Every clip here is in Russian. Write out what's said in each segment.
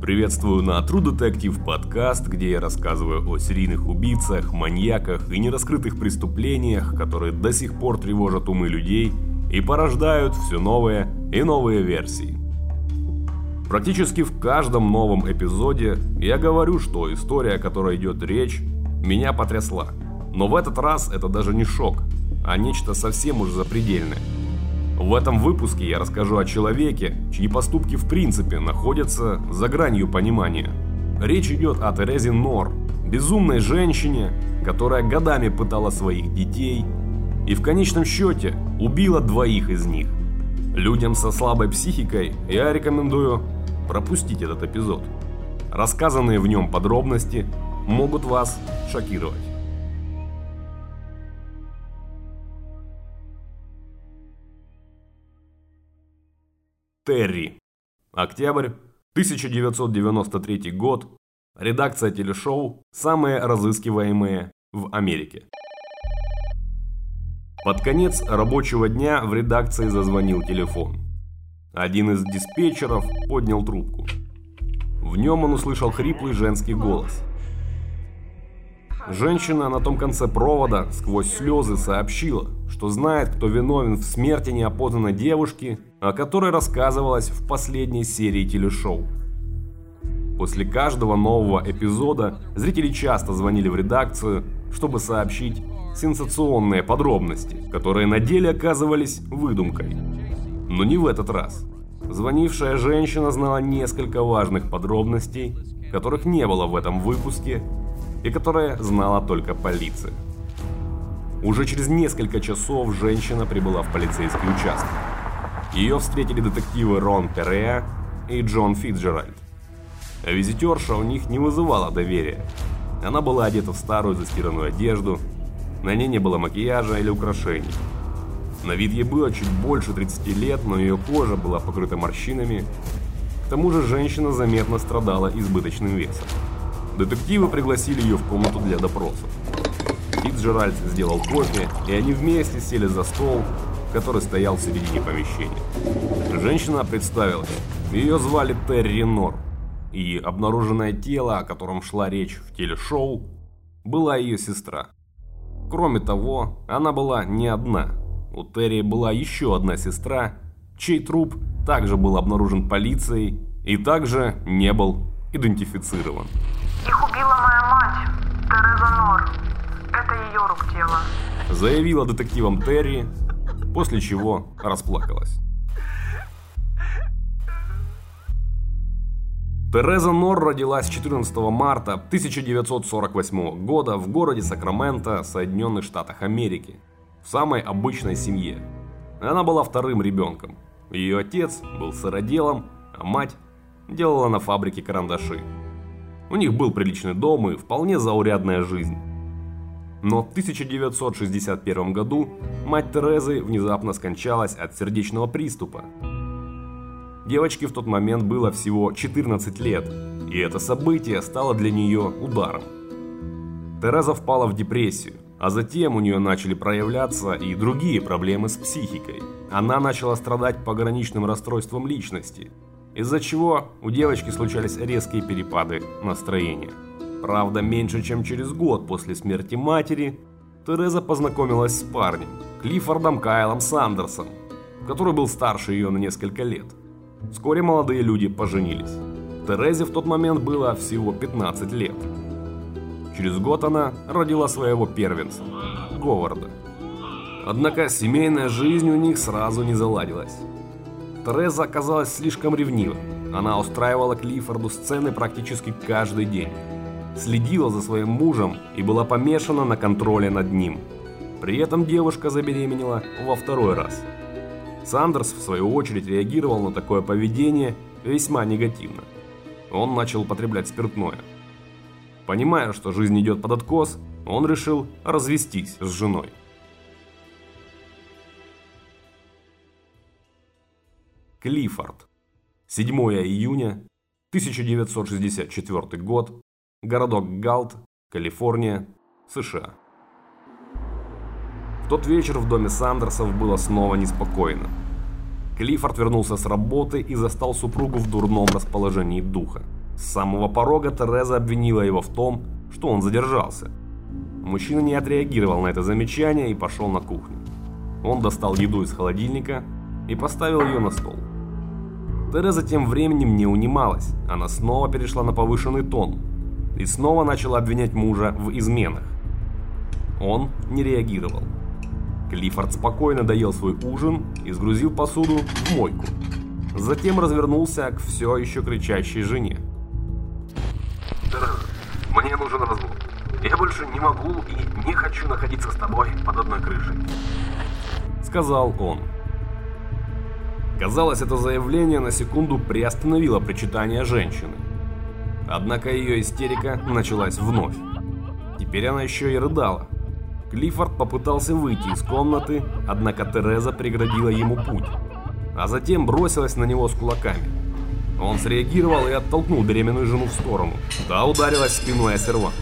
Приветствую на True Detective подкаст, где я рассказываю о серийных убийцах, маньяках и нераскрытых преступлениях, которые до сих пор тревожат умы людей и порождают все новые и новые версии. Практически в каждом новом эпизоде я говорю, что история, о которой идет речь, меня потрясла. Но в этот раз это даже не шок, а нечто совсем уж запредельное – в этом выпуске я расскажу о человеке, чьи поступки в принципе находятся за гранью понимания. Речь идет о Терезе Нор, безумной женщине, которая годами пытала своих детей и в конечном счете убила двоих из них. Людям со слабой психикой я рекомендую пропустить этот эпизод. Рассказанные в нем подробности могут вас шокировать. Терри. Октябрь 1993 год. Редакция телешоу «Самые разыскиваемые в Америке». Под конец рабочего дня в редакции зазвонил телефон. Один из диспетчеров поднял трубку. В нем он услышал хриплый женский голос. Женщина на том конце провода сквозь слезы сообщила, что знает, кто виновен в смерти неопознанной девушки, о которой рассказывалось в последней серии телешоу. После каждого нового эпизода зрители часто звонили в редакцию, чтобы сообщить сенсационные подробности, которые на деле оказывались выдумкой. Но не в этот раз. Звонившая женщина знала несколько важных подробностей, которых не было в этом выпуске и которые знала только полиция. Уже через несколько часов женщина прибыла в полицейский участок. Ее встретили детективы Рон Перея и Джон Фитджеральд. Визитерша у них не вызывала доверия. Она была одета в старую застиранную одежду, на ней не было макияжа или украшений. На вид ей было чуть больше 30 лет, но ее кожа была покрыта морщинами. К тому же женщина заметно страдала избыточным весом. Детективы пригласили ее в комнату для допросов. Фитцджеральд сделал кофе, и они вместе сели за стол, который стоял в середине помещения. Женщина представилась. Ее звали Терри Нор, и обнаруженное тело, о котором шла речь в телешоу, была ее сестра. Кроме того, она была не одна. У Терри была еще одна сестра, чей труп также был обнаружен полицией и также не был идентифицирован. Их убила моя мать, Тереза Нор. Это ее рук дело. Заявила детективам Терри, после чего расплакалась. Тереза Нор родилась 14 марта 1948 года в городе Сакраменто, Соединенных Штатах Америки, в самой обычной семье. Она была вторым ребенком. Ее отец был сыроделом, а мать делала на фабрике карандаши. У них был приличный дом и вполне заурядная жизнь. Но в 1961 году мать Терезы внезапно скончалась от сердечного приступа. Девочке в тот момент было всего 14 лет, и это событие стало для нее ударом. Тереза впала в депрессию, а затем у нее начали проявляться и другие проблемы с психикой. Она начала страдать пограничным расстройством личности – из-за чего у девочки случались резкие перепады настроения. Правда, меньше чем через год после смерти матери, Тереза познакомилась с парнем, Клиффордом Кайлом Сандерсом, который был старше ее на несколько лет. Вскоре молодые люди поженились. Терезе в тот момент было всего 15 лет. Через год она родила своего первенца, Говарда. Однако семейная жизнь у них сразу не заладилась. Тереза оказалась слишком ревнива. Она устраивала Клиффорду сцены практически каждый день. Следила за своим мужем и была помешана на контроле над ним. При этом девушка забеременела во второй раз. Сандерс, в свою очередь, реагировал на такое поведение весьма негативно. Он начал употреблять спиртное. Понимая, что жизнь идет под откос, он решил развестись с женой. Клиффорд. 7 июня 1964 год. Городок Галт, Калифорния, США. В тот вечер в доме Сандерсов было снова неспокойно. Клиффорд вернулся с работы и застал супругу в дурном расположении духа. С самого порога Тереза обвинила его в том, что он задержался. Мужчина не отреагировал на это замечание и пошел на кухню. Он достал еду из холодильника и поставил ее на стол. Тереза тем временем не унималась, она снова перешла на повышенный тон и снова начала обвинять мужа в изменах. Он не реагировал. Клиффорд спокойно доел свой ужин и сгрузил посуду в мойку. Затем развернулся к все еще кричащей жене. Тереза, мне нужен развод. Я больше не могу и не хочу находиться с тобой под одной крышей. Сказал он. Казалось, это заявление на секунду приостановило причитание женщины. Однако ее истерика началась вновь. Теперь она еще и рыдала. Клиффорд попытался выйти из комнаты, однако Тереза преградила ему путь, а затем бросилась на него с кулаками. Он среагировал и оттолкнул беременную жену в сторону. Та ударилась спиной о сервант.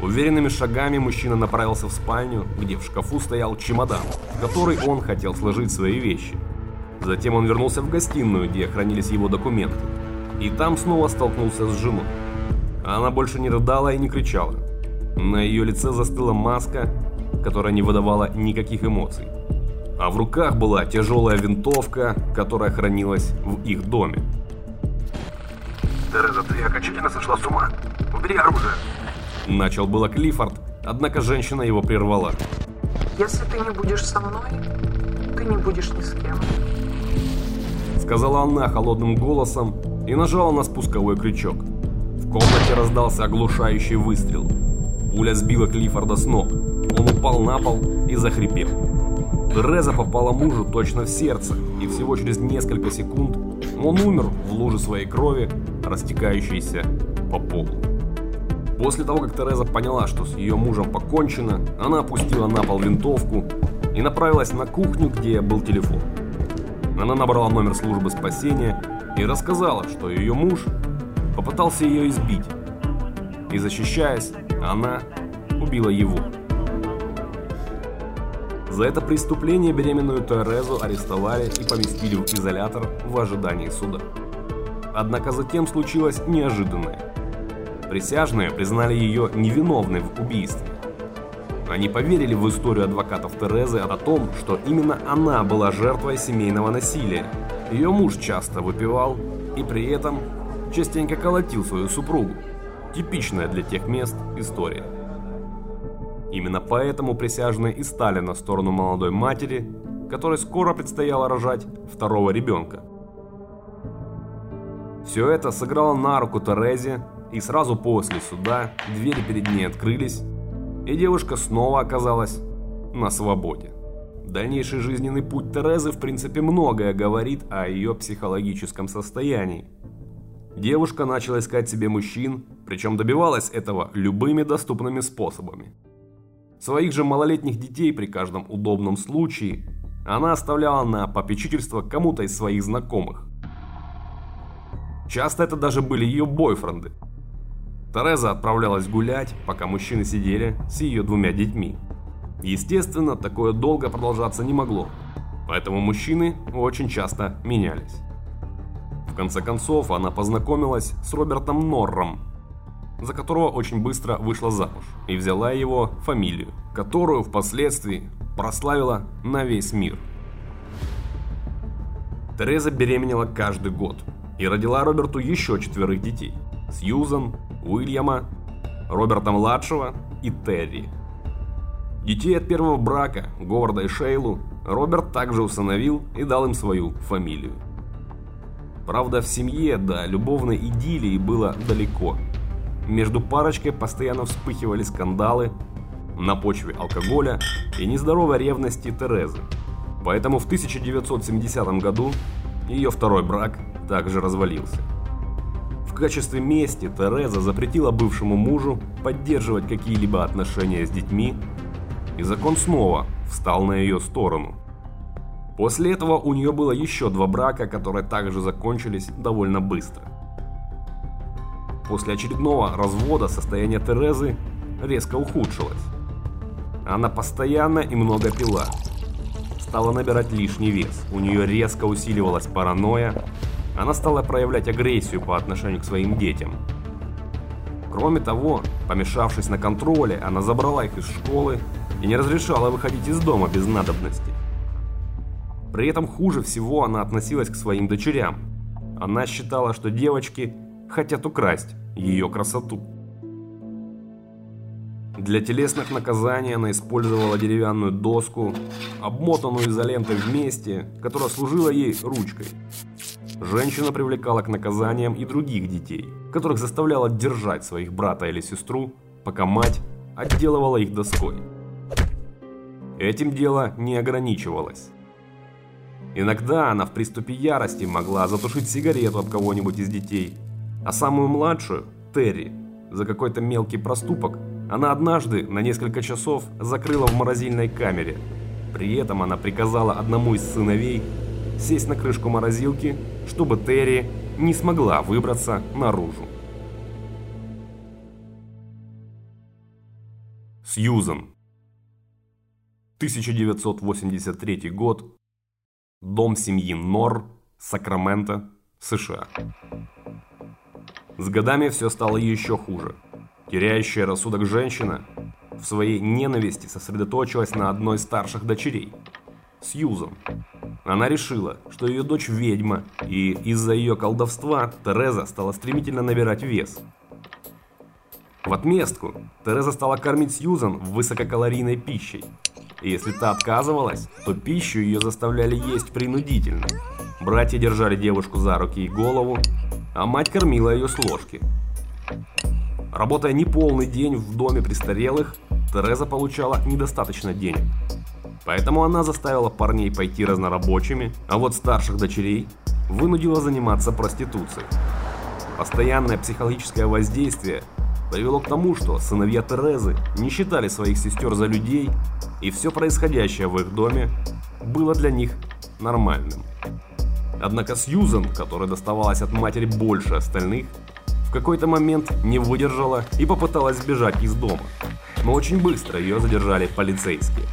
Уверенными шагами мужчина направился в спальню, где в шкафу стоял чемодан, в который он хотел сложить свои вещи. Затем он вернулся в гостиную, где хранились его документы. И там снова столкнулся с женой. Она больше не рыдала и не кричала. На ее лице застыла маска, которая не выдавала никаких эмоций. А в руках была тяжелая винтовка, которая хранилась в их доме. Тереза, ты окончательно сошла с ума? Убери оружие. Начал было Клиффорд, однако женщина его прервала. Если ты не будешь со мной, ты не будешь ни с кем. Сказала она холодным голосом и нажала на спусковой крючок. В комнате раздался оглушающий выстрел. Пуля сбила Клиффорда с ног. Он упал на пол и захрипел. Тереза попала мужу точно в сердце, и всего через несколько секунд он умер в луже своей крови, растекающейся по полу. После того, как Тереза поняла, что с ее мужем покончено, она опустила на пол винтовку и направилась на кухню, где был телефон. Она набрала номер службы спасения и рассказала, что ее муж попытался ее избить. И защищаясь, она убила его. За это преступление беременную Терезу арестовали и поместили в изолятор в ожидании суда. Однако затем случилось неожиданное. Присяжные признали ее невиновной в убийстве. Они поверили в историю адвокатов Терезы о том, что именно она была жертвой семейного насилия. Ее муж часто выпивал и при этом частенько колотил свою супругу. Типичная для тех мест история. Именно поэтому присяжные и стали на сторону молодой матери, которой скоро предстояло рожать второго ребенка. Все это сыграло на руку Терезе, и сразу после суда двери перед ней открылись, и девушка снова оказалась на свободе. Дальнейший жизненный путь Терезы в принципе многое говорит о ее психологическом состоянии. Девушка начала искать себе мужчин, причем добивалась этого любыми доступными способами. Своих же малолетних детей при каждом удобном случае она оставляла на попечительство кому-то из своих знакомых. Часто это даже были ее бойфренды. Тереза отправлялась гулять, пока мужчины сидели с ее двумя детьми. Естественно, такое долго продолжаться не могло, поэтому мужчины очень часто менялись. В конце концов, она познакомилась с Робертом Норром, за которого очень быстро вышла замуж и взяла его фамилию, которую впоследствии прославила на весь мир. Тереза беременела каждый год и родила Роберту еще четверых детей – Сьюзан, Уильяма, Роберта-младшего и Терри. Детей от первого брака, Говарда и Шейлу, Роберт также усыновил и дал им свою фамилию. Правда, в семье до любовной идиллии было далеко. Между парочкой постоянно вспыхивали скандалы на почве алкоголя и нездоровой ревности Терезы. Поэтому в 1970 году ее второй брак также развалился. Качестве мести Тереза запретила бывшему мужу поддерживать какие-либо отношения с детьми, и закон снова встал на ее сторону. После этого у нее было еще два брака, которые также закончились довольно быстро. После очередного развода состояние Терезы резко ухудшилось. Она постоянно и много пила. Стала набирать лишний вес. У нее резко усиливалась паранойя, она стала проявлять агрессию по отношению к своим детям. Кроме того, помешавшись на контроле, она забрала их из школы и не разрешала выходить из дома без надобности. При этом хуже всего она относилась к своим дочерям. Она считала, что девочки хотят украсть ее красоту. Для телесных наказаний она использовала деревянную доску, обмотанную изолентой вместе, которая служила ей ручкой. Женщина привлекала к наказаниям и других детей, которых заставляла держать своих брата или сестру, пока мать отделывала их доской. Этим дело не ограничивалось. Иногда она в приступе ярости могла затушить сигарету от кого-нибудь из детей, а самую младшую, Терри, за какой-то мелкий проступок она однажды на несколько часов закрыла в морозильной камере. При этом она приказала одному из сыновей сесть на крышку морозилки, чтобы Терри не смогла выбраться наружу. Сьюзан 1983 год. Дом семьи Нор, Сакраменто, США. С годами все стало еще хуже. Теряющая рассудок женщина в своей ненависти сосредоточилась на одной из старших дочерей – Сьюзан. Она решила, что ее дочь ведьма, и из-за ее колдовства Тереза стала стремительно набирать вес. В отместку Тереза стала кормить Сьюзан высококалорийной пищей. И если та отказывалась, то пищу ее заставляли есть принудительно. Братья держали девушку за руки и голову, а мать кормила ее с ложки. Работая неполный день в доме престарелых, Тереза получала недостаточно денег. Поэтому она заставила парней пойти разнорабочими, а вот старших дочерей вынудила заниматься проституцией. Постоянное психологическое воздействие привело к тому, что сыновья Терезы не считали своих сестер за людей, и все происходящее в их доме было для них нормальным. Однако Сьюзан, которая доставалась от матери больше остальных, в какой-то момент не выдержала и попыталась сбежать из дома. Но очень быстро ее задержали полицейские.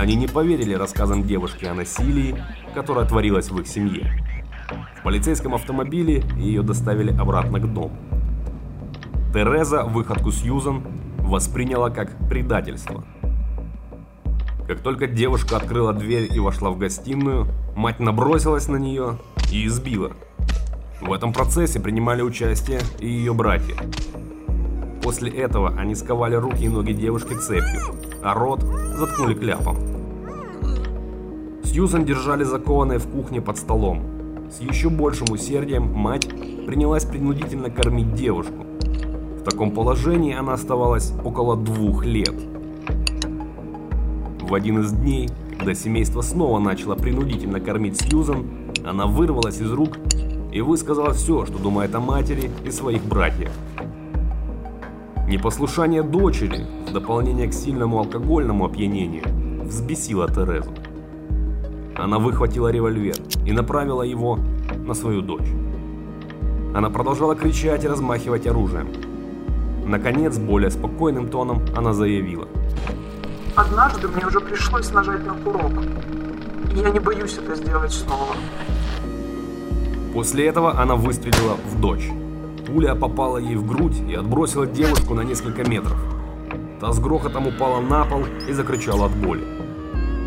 Они не поверили рассказам девушки о насилии, которое творилось в их семье. В полицейском автомобиле ее доставили обратно к дому. Тереза выходку Сьюзан восприняла как предательство. Как только девушка открыла дверь и вошла в гостиную, мать набросилась на нее и избила. В этом процессе принимали участие и ее братья. После этого они сковали руки и ноги девушки цепью, а рот заткнули кляпом. Сьюзан держали закованной в кухне под столом. С еще большим усердием мать принялась принудительно кормить девушку. В таком положении она оставалась около двух лет. В один из дней, когда семейство снова начало принудительно кормить Сьюзан, она вырвалась из рук и высказала все, что думает о матери и своих братьях. Непослушание дочери, в дополнение к сильному алкогольному опьянению, взбесило Терезу. Она выхватила револьвер и направила его на свою дочь. Она продолжала кричать и размахивать оружием. Наконец, более спокойным тоном она заявила. Однажды мне уже пришлось нажать на курок. И я не боюсь это сделать снова. После этого она выстрелила в дочь. Пуля попала ей в грудь и отбросила девушку на несколько метров. Та с грохотом упала на пол и закричала от боли.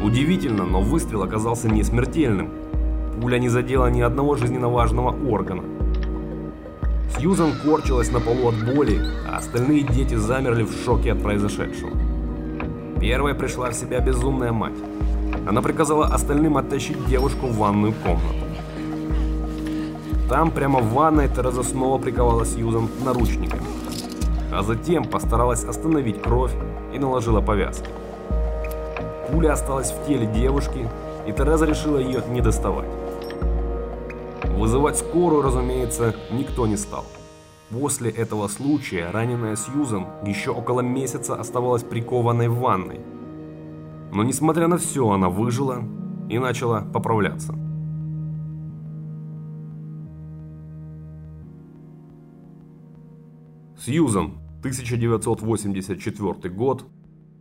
Удивительно, но выстрел оказался не смертельным. Пуля не задела ни одного жизненно важного органа. Сьюзан корчилась на полу от боли, а остальные дети замерли в шоке от произошедшего. Первой пришла в себя безумная мать. Она приказала остальным оттащить девушку в ванную комнату. Там, прямо в ванной, Тереза снова приковала Сьюзан наручниками. А затем постаралась остановить кровь и наложила повязки. Пуля осталась в теле девушки, и Тереза решила ее не доставать. Вызывать скорую, разумеется, никто не стал. После этого случая раненая Сьюзан еще около месяца оставалась прикованной в ванной. Но несмотря на все, она выжила и начала поправляться. Сьюзан, 1984 год,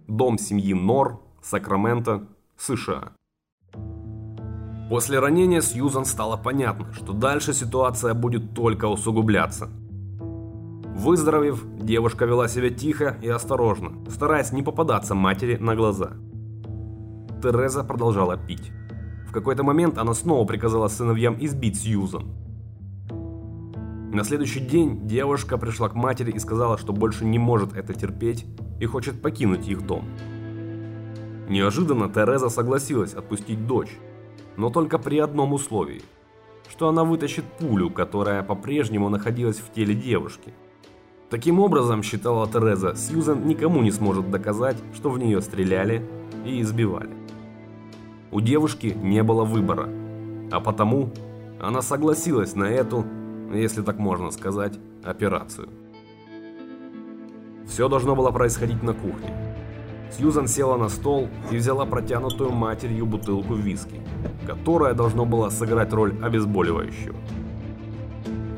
дом семьи Нор, Сакраменто, США. После ранения Сьюзан стало понятно, что дальше ситуация будет только усугубляться. Выздоровев, девушка вела себя тихо и осторожно, стараясь не попадаться матери на глаза. Тереза продолжала пить. В какой-то момент она снова приказала сыновьям избить Сьюзан. На следующий день девушка пришла к матери и сказала, что больше не может это терпеть и хочет покинуть их дом. Неожиданно Тереза согласилась отпустить дочь, но только при одном условии, что она вытащит пулю, которая по-прежнему находилась в теле девушки. Таким образом, считала Тереза, Сьюзан никому не сможет доказать, что в нее стреляли и избивали. У девушки не было выбора, а потому она согласилась на эту, если так можно сказать, операцию. Все должно было происходить на кухне. Сьюзан села на стол и взяла протянутую матерью бутылку виски, которая должно было сыграть роль обезболивающего.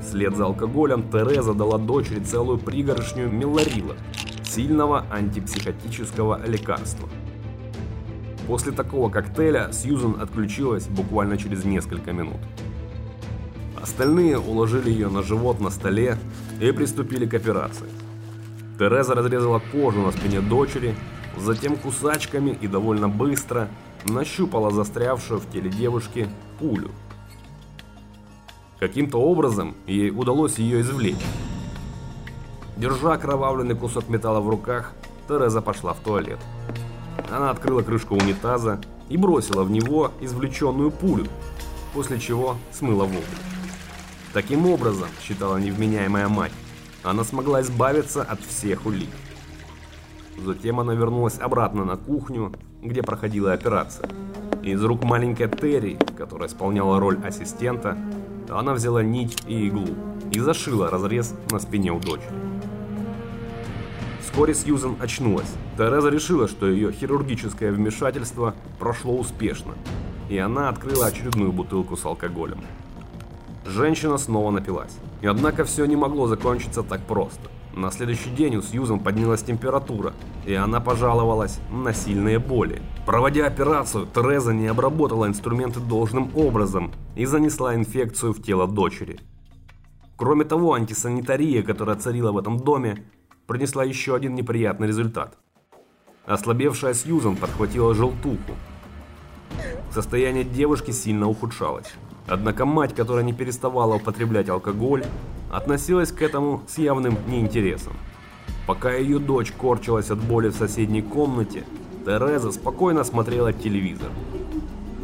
Вслед за алкоголем Тереза дала дочери целую пригоршню мелорила, сильного антипсихотического лекарства. После такого коктейля Сьюзан отключилась буквально через несколько минут. Остальные уложили ее на живот на столе и приступили к операции. Тереза разрезала кожу на спине дочери затем кусачками и довольно быстро нащупала застрявшую в теле девушки пулю. Каким-то образом ей удалось ее извлечь. Держа окровавленный кусок металла в руках, Тереза пошла в туалет. Она открыла крышку унитаза и бросила в него извлеченную пулю, после чего смыла воду. Таким образом, считала невменяемая мать, она смогла избавиться от всех улик. Затем она вернулась обратно на кухню, где проходила операция. Из рук маленькой Терри, которая исполняла роль ассистента, она взяла нить и иглу и зашила разрез на спине у дочери. Вскоре Сьюзен очнулась. Тереза решила, что ее хирургическое вмешательство прошло успешно, и она открыла очередную бутылку с алкоголем. Женщина снова напилась. И однако все не могло закончиться так просто. На следующий день у Сьюзан поднялась температура, и она пожаловалась на сильные боли. Проводя операцию, Тереза не обработала инструменты должным образом и занесла инфекцию в тело дочери. Кроме того, антисанитария, которая царила в этом доме, принесла еще один неприятный результат. Ослабевшая Сьюзан подхватила желтуху. Состояние девушки сильно ухудшалось. Однако мать, которая не переставала употреблять алкоголь, относилась к этому с явным неинтересом. Пока ее дочь корчилась от боли в соседней комнате, Тереза спокойно смотрела телевизор.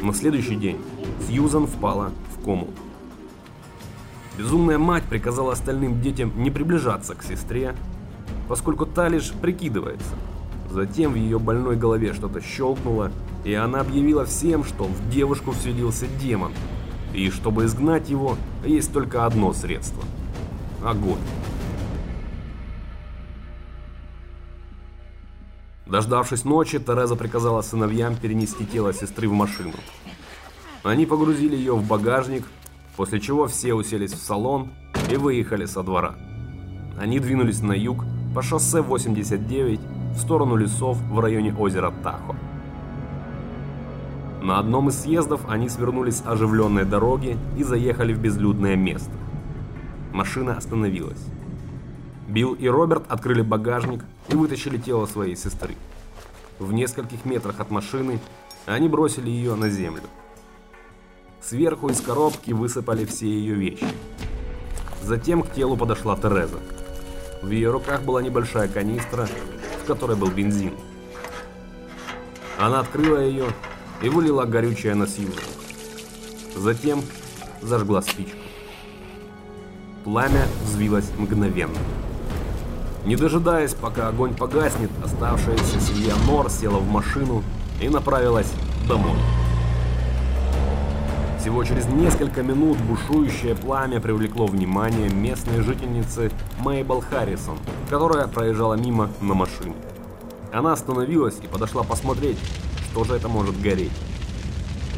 На следующий день Сьюзан впала в кому. Безумная мать приказала остальным детям не приближаться к сестре, поскольку та лишь прикидывается. Затем в ее больной голове что-то щелкнуло, и она объявила всем, что в девушку вселился демон, и чтобы изгнать его, есть только одно средство – огонь. Дождавшись ночи, Тереза приказала сыновьям перенести тело сестры в машину. Они погрузили ее в багажник, после чего все уселись в салон и выехали со двора. Они двинулись на юг по шоссе 89 в сторону лесов в районе озера Тахо. На одном из съездов они свернули с оживленной дороги и заехали в безлюдное место. Машина остановилась. Билл и Роберт открыли багажник и вытащили тело своей сестры. В нескольких метрах от машины они бросили ее на землю. Сверху из коробки высыпали все ее вещи. Затем к телу подошла Тереза. В ее руках была небольшая канистра, в которой был бензин. Она открыла ее и вылила горючее на Сьюзан. Затем зажгла спичку. Пламя взвилось мгновенно. Не дожидаясь, пока огонь погаснет, оставшаяся семья Нор села в машину и направилась домой. Всего через несколько минут бушующее пламя привлекло внимание местной жительницы Мейбл Харрисон, которая проезжала мимо на машине. Она остановилась и подошла посмотреть, что же это может гореть.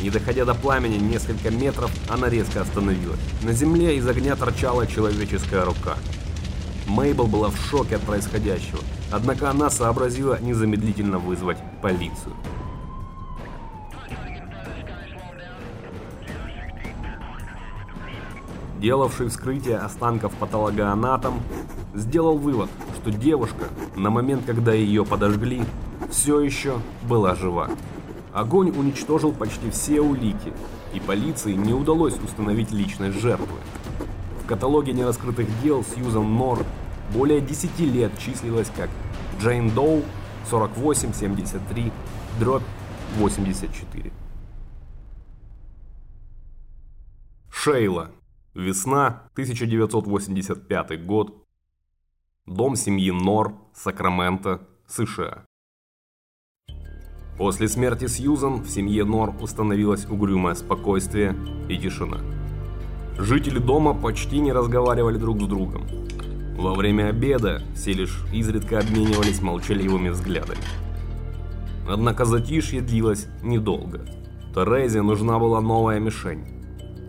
Не доходя до пламени несколько метров, она резко остановилась. На земле из огня торчала человеческая рука. Мейбл была в шоке от происходящего, однако она сообразила незамедлительно вызвать полицию. Делавший вскрытие останков патологоанатом сделал вывод, что девушка, на момент, когда ее подожгли, все еще была жива. Огонь уничтожил почти все улики, и полиции не удалось установить личность жертвы. В каталоге нераскрытых дел Сьюзан Нор более 10 лет числилась как Джейн Доу 4873 дробь 84. Шейла. Весна, 1985 год. Дом семьи Нор, Сакраменто, США. После смерти Сьюзан в семье Нор установилось угрюмое спокойствие и тишина. Жители дома почти не разговаривали друг с другом. Во время обеда все лишь изредка обменивались молчаливыми взглядами. Однако затишье длилось недолго. Терезе нужна была новая мишень,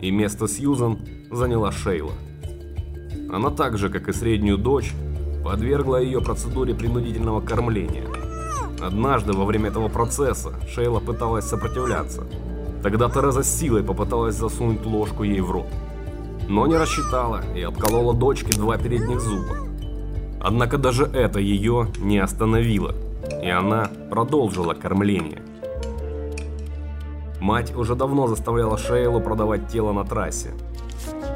и место Сьюзан заняла Шейла. Она так же, как и среднюю дочь, подвергла ее процедуре принудительного кормления. Однажды во время этого процесса Шейла пыталась сопротивляться. Тогда Тереза с силой попыталась засунуть ложку ей в рот. Но не рассчитала и отколола дочке два передних зуба. Однако даже это ее не остановило, и она продолжила кормление. Мать уже давно заставляла Шейлу продавать тело на трассе.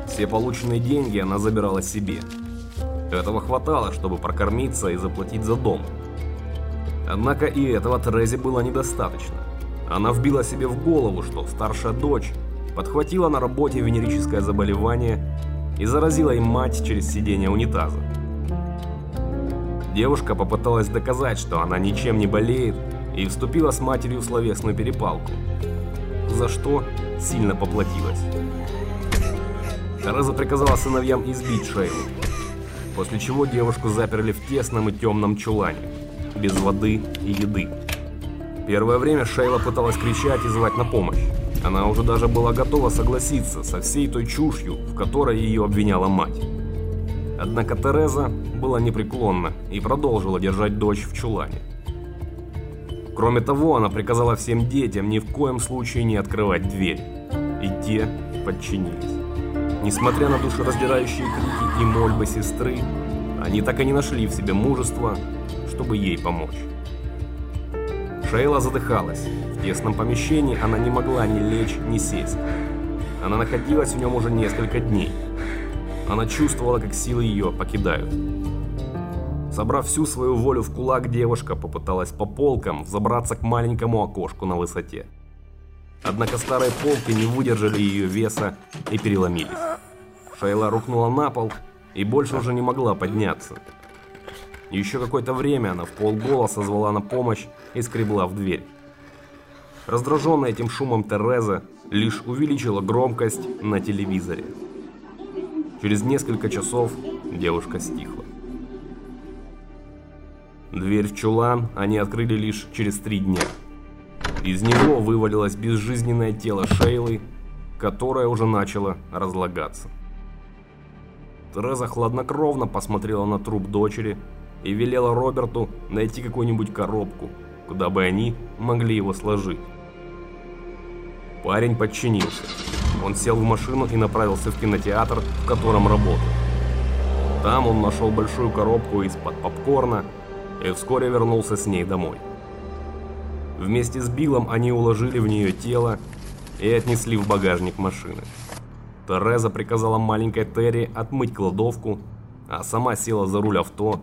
Все полученные деньги она забирала себе. Этого хватало, чтобы прокормиться и заплатить за дом. Однако и этого Терезе было недостаточно. Она вбила себе в голову, что старшая дочь подхватила на работе венерическое заболевание и заразила им мать через сиденье унитаза. Девушка попыталась доказать, что она ничем не болеет, и вступила с матерью в словесную перепалку за что сильно поплатилась. Тереза приказала сыновьям избить Шейлу, после чего девушку заперли в тесном и темном чулане, без воды и еды. Первое время Шейла пыталась кричать и звать на помощь. Она уже даже была готова согласиться со всей той чушью, в которой ее обвиняла мать. Однако Тереза была непреклонна и продолжила держать дочь в чулане. Кроме того, она приказала всем детям ни в коем случае не открывать дверь. И те подчинились. Несмотря на душераздирающие крики и мольбы сестры, они так и не нашли в себе мужества, чтобы ей помочь. Шейла задыхалась. В тесном помещении она не могла ни лечь, ни сесть. Она находилась в нем уже несколько дней. Она чувствовала, как силы ее покидают. Собрав всю свою волю в кулак, девушка попыталась по полкам забраться к маленькому окошку на высоте. Однако старые полки не выдержали ее веса и переломились. Шейла рухнула на пол и больше уже не могла подняться. Еще какое-то время она в полголоса звала на помощь и скребла в дверь. Раздраженная этим шумом Тереза лишь увеличила громкость на телевизоре. Через несколько часов девушка стихла. Дверь в чулан они открыли лишь через три дня. Из него вывалилось безжизненное тело Шейлы, которое уже начало разлагаться. Тереза хладнокровно посмотрела на труп дочери и велела Роберту найти какую-нибудь коробку, куда бы они могли его сложить. Парень подчинился. Он сел в машину и направился в кинотеатр, в котором работал. Там он нашел большую коробку из-под попкорна и вскоре вернулся с ней домой. Вместе с Биллом они уложили в нее тело и отнесли в багажник машины. Тереза приказала маленькой Терри отмыть кладовку, а сама села за руль авто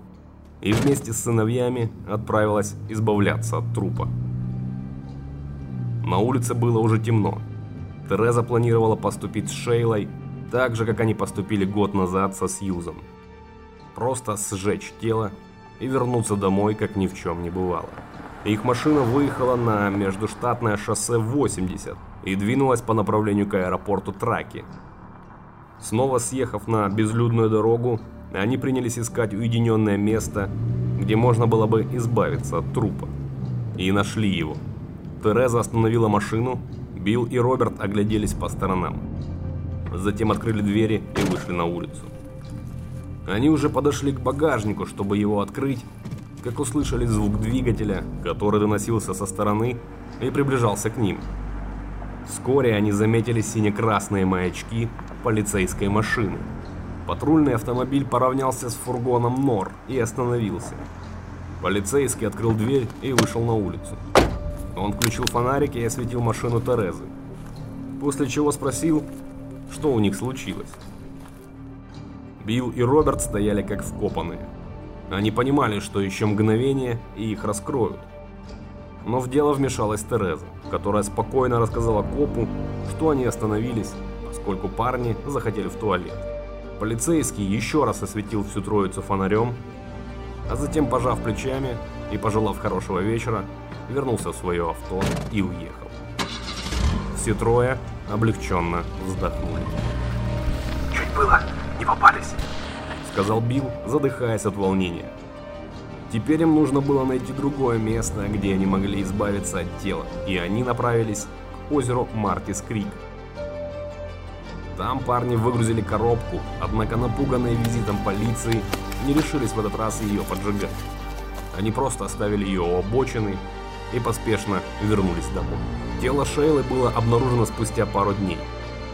и вместе с сыновьями отправилась избавляться от трупа. На улице было уже темно. Тереза планировала поступить с Шейлой так же, как они поступили год назад со Сьюзом. Просто сжечь тело и вернуться домой, как ни в чем не бывало. Их машина выехала на междуштатное шоссе 80 и двинулась по направлению к аэропорту Траки. Снова съехав на безлюдную дорогу, они принялись искать уединенное место, где можно было бы избавиться от трупа. И нашли его. Тереза остановила машину, Билл и Роберт огляделись по сторонам. Затем открыли двери и вышли на улицу. Они уже подошли к багажнику, чтобы его открыть, как услышали звук двигателя, который доносился со стороны и приближался к ним. Вскоре они заметили сине-красные маячки, полицейской машины. Патрульный автомобиль поравнялся с фургоном Нор и остановился. Полицейский открыл дверь и вышел на улицу. Он включил фонарик и осветил машину Терезы. После чего спросил, что у них случилось. Билл и Роберт стояли как вкопанные. Они понимали, что еще мгновение и их раскроют. Но в дело вмешалась Тереза, которая спокойно рассказала копу, что они остановились, поскольку парни захотели в туалет. Полицейский еще раз осветил всю троицу фонарем, а затем, пожав плечами и пожелав хорошего вечера, вернулся в свое авто и уехал. Все трое облегченно вздохнули. Чуть было, не попались, сказал Билл, задыхаясь от волнения. Теперь им нужно было найти другое место, где они могли избавиться от тела, и они направились к озеру Мартис Крик. Там парни выгрузили коробку, однако напуганные визитом полиции не решились в этот раз ее поджигать. Они просто оставили ее у обочины и поспешно вернулись домой. Тело Шейлы было обнаружено спустя пару дней.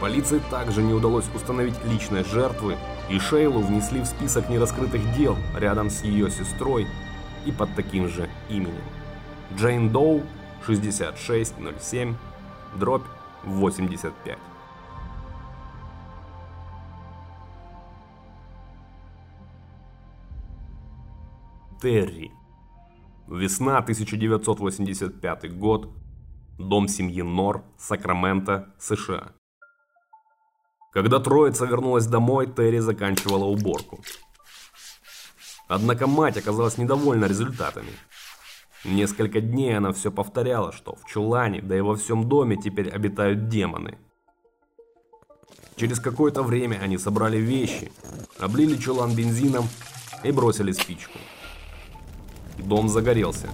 Полиции также не удалось установить личность жертвы, и Шейлу внесли в список нераскрытых дел рядом с ее сестрой и под таким же именем. Джейн Доу 6607 дробь 85. Терри. Весна 1985 год. Дом семьи Нор, Сакраменто, США. Когда троица вернулась домой, Терри заканчивала уборку. Однако мать оказалась недовольна результатами. Несколько дней она все повторяла, что в чулане, да и во всем доме теперь обитают демоны. Через какое-то время они собрали вещи, облили чулан бензином и бросили спичку. Дом загорелся.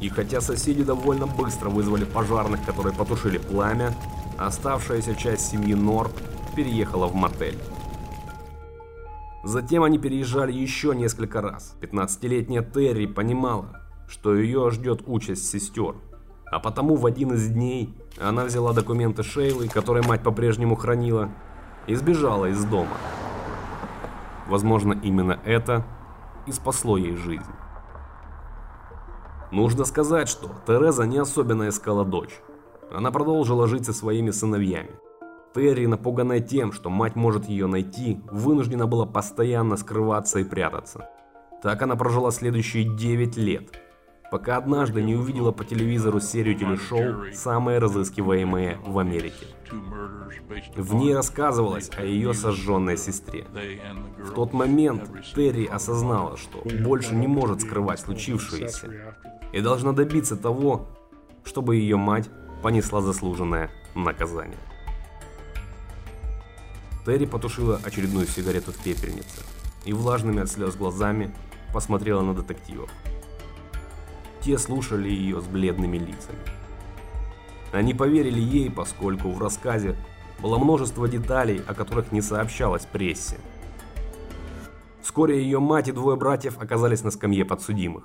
И хотя соседи довольно быстро вызвали пожарных, которые потушили пламя, оставшаяся часть семьи Норт переехала в мотель. Затем они переезжали еще несколько раз. 15-летняя Терри понимала, что ее ждет участь сестер. А потому в один из дней она взяла документы Шейлы, которые мать по-прежнему хранила, и сбежала из дома. Возможно, именно это и спасло ей жизнь. Нужно сказать, что Тереза не особенно искала дочь. Она продолжила жить со своими сыновьями. Терри, напуганная тем, что мать может ее найти, вынуждена была постоянно скрываться и прятаться. Так она прожила следующие 9 лет, пока однажды не увидела по телевизору серию телешоу «Самые разыскиваемые в Америке». В ней рассказывалось о ее сожженной сестре. В тот момент Терри осознала, что больше не может скрывать случившееся и должна добиться того, чтобы ее мать понесла заслуженное наказание. Терри потушила очередную сигарету в пепельнице и влажными от слез глазами посмотрела на детективов. Те слушали ее с бледными лицами. Они поверили ей, поскольку в рассказе было множество деталей, о которых не сообщалось прессе. Вскоре ее мать и двое братьев оказались на скамье подсудимых.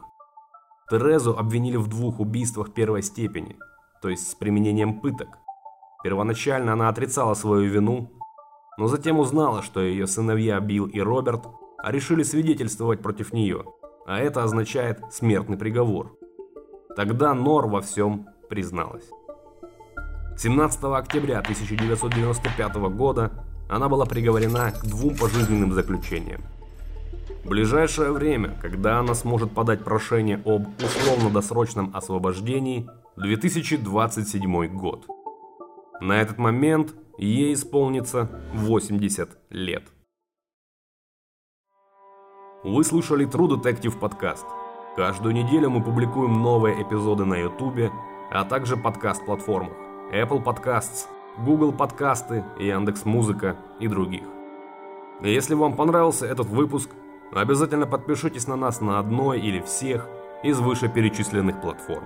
Терезу обвинили в двух убийствах первой степени, то есть с применением пыток. Первоначально она отрицала свою вину, но затем узнала, что ее сыновья Билл и Роберт решили свидетельствовать против нее, а это означает смертный приговор. Тогда Нор во всем призналась. 17 октября 1995 года она была приговорена к двум пожизненным заключениям. В ближайшее время, когда она сможет подать прошение об условно-досрочном освобождении, 2027 год. На этот момент ей исполнится 80 лет. Вы слушали True Detective подкаст. Каждую неделю мы публикуем новые эпизоды на YouTube, а также подкаст-платформах Apple Podcasts, Google подкасты, Яндекс Музыка и других. Если вам понравился этот выпуск, Обязательно подпишитесь на нас на одной или всех из вышеперечисленных платформ.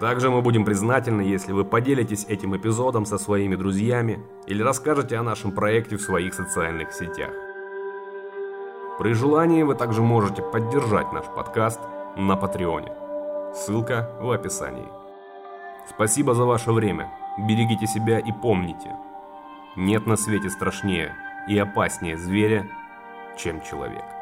Также мы будем признательны, если вы поделитесь этим эпизодом со своими друзьями или расскажете о нашем проекте в своих социальных сетях. При желании вы также можете поддержать наш подкаст на Патреоне. Ссылка в описании. Спасибо за ваше время. Берегите себя и помните. Нет на свете страшнее и опаснее зверя, чем человек.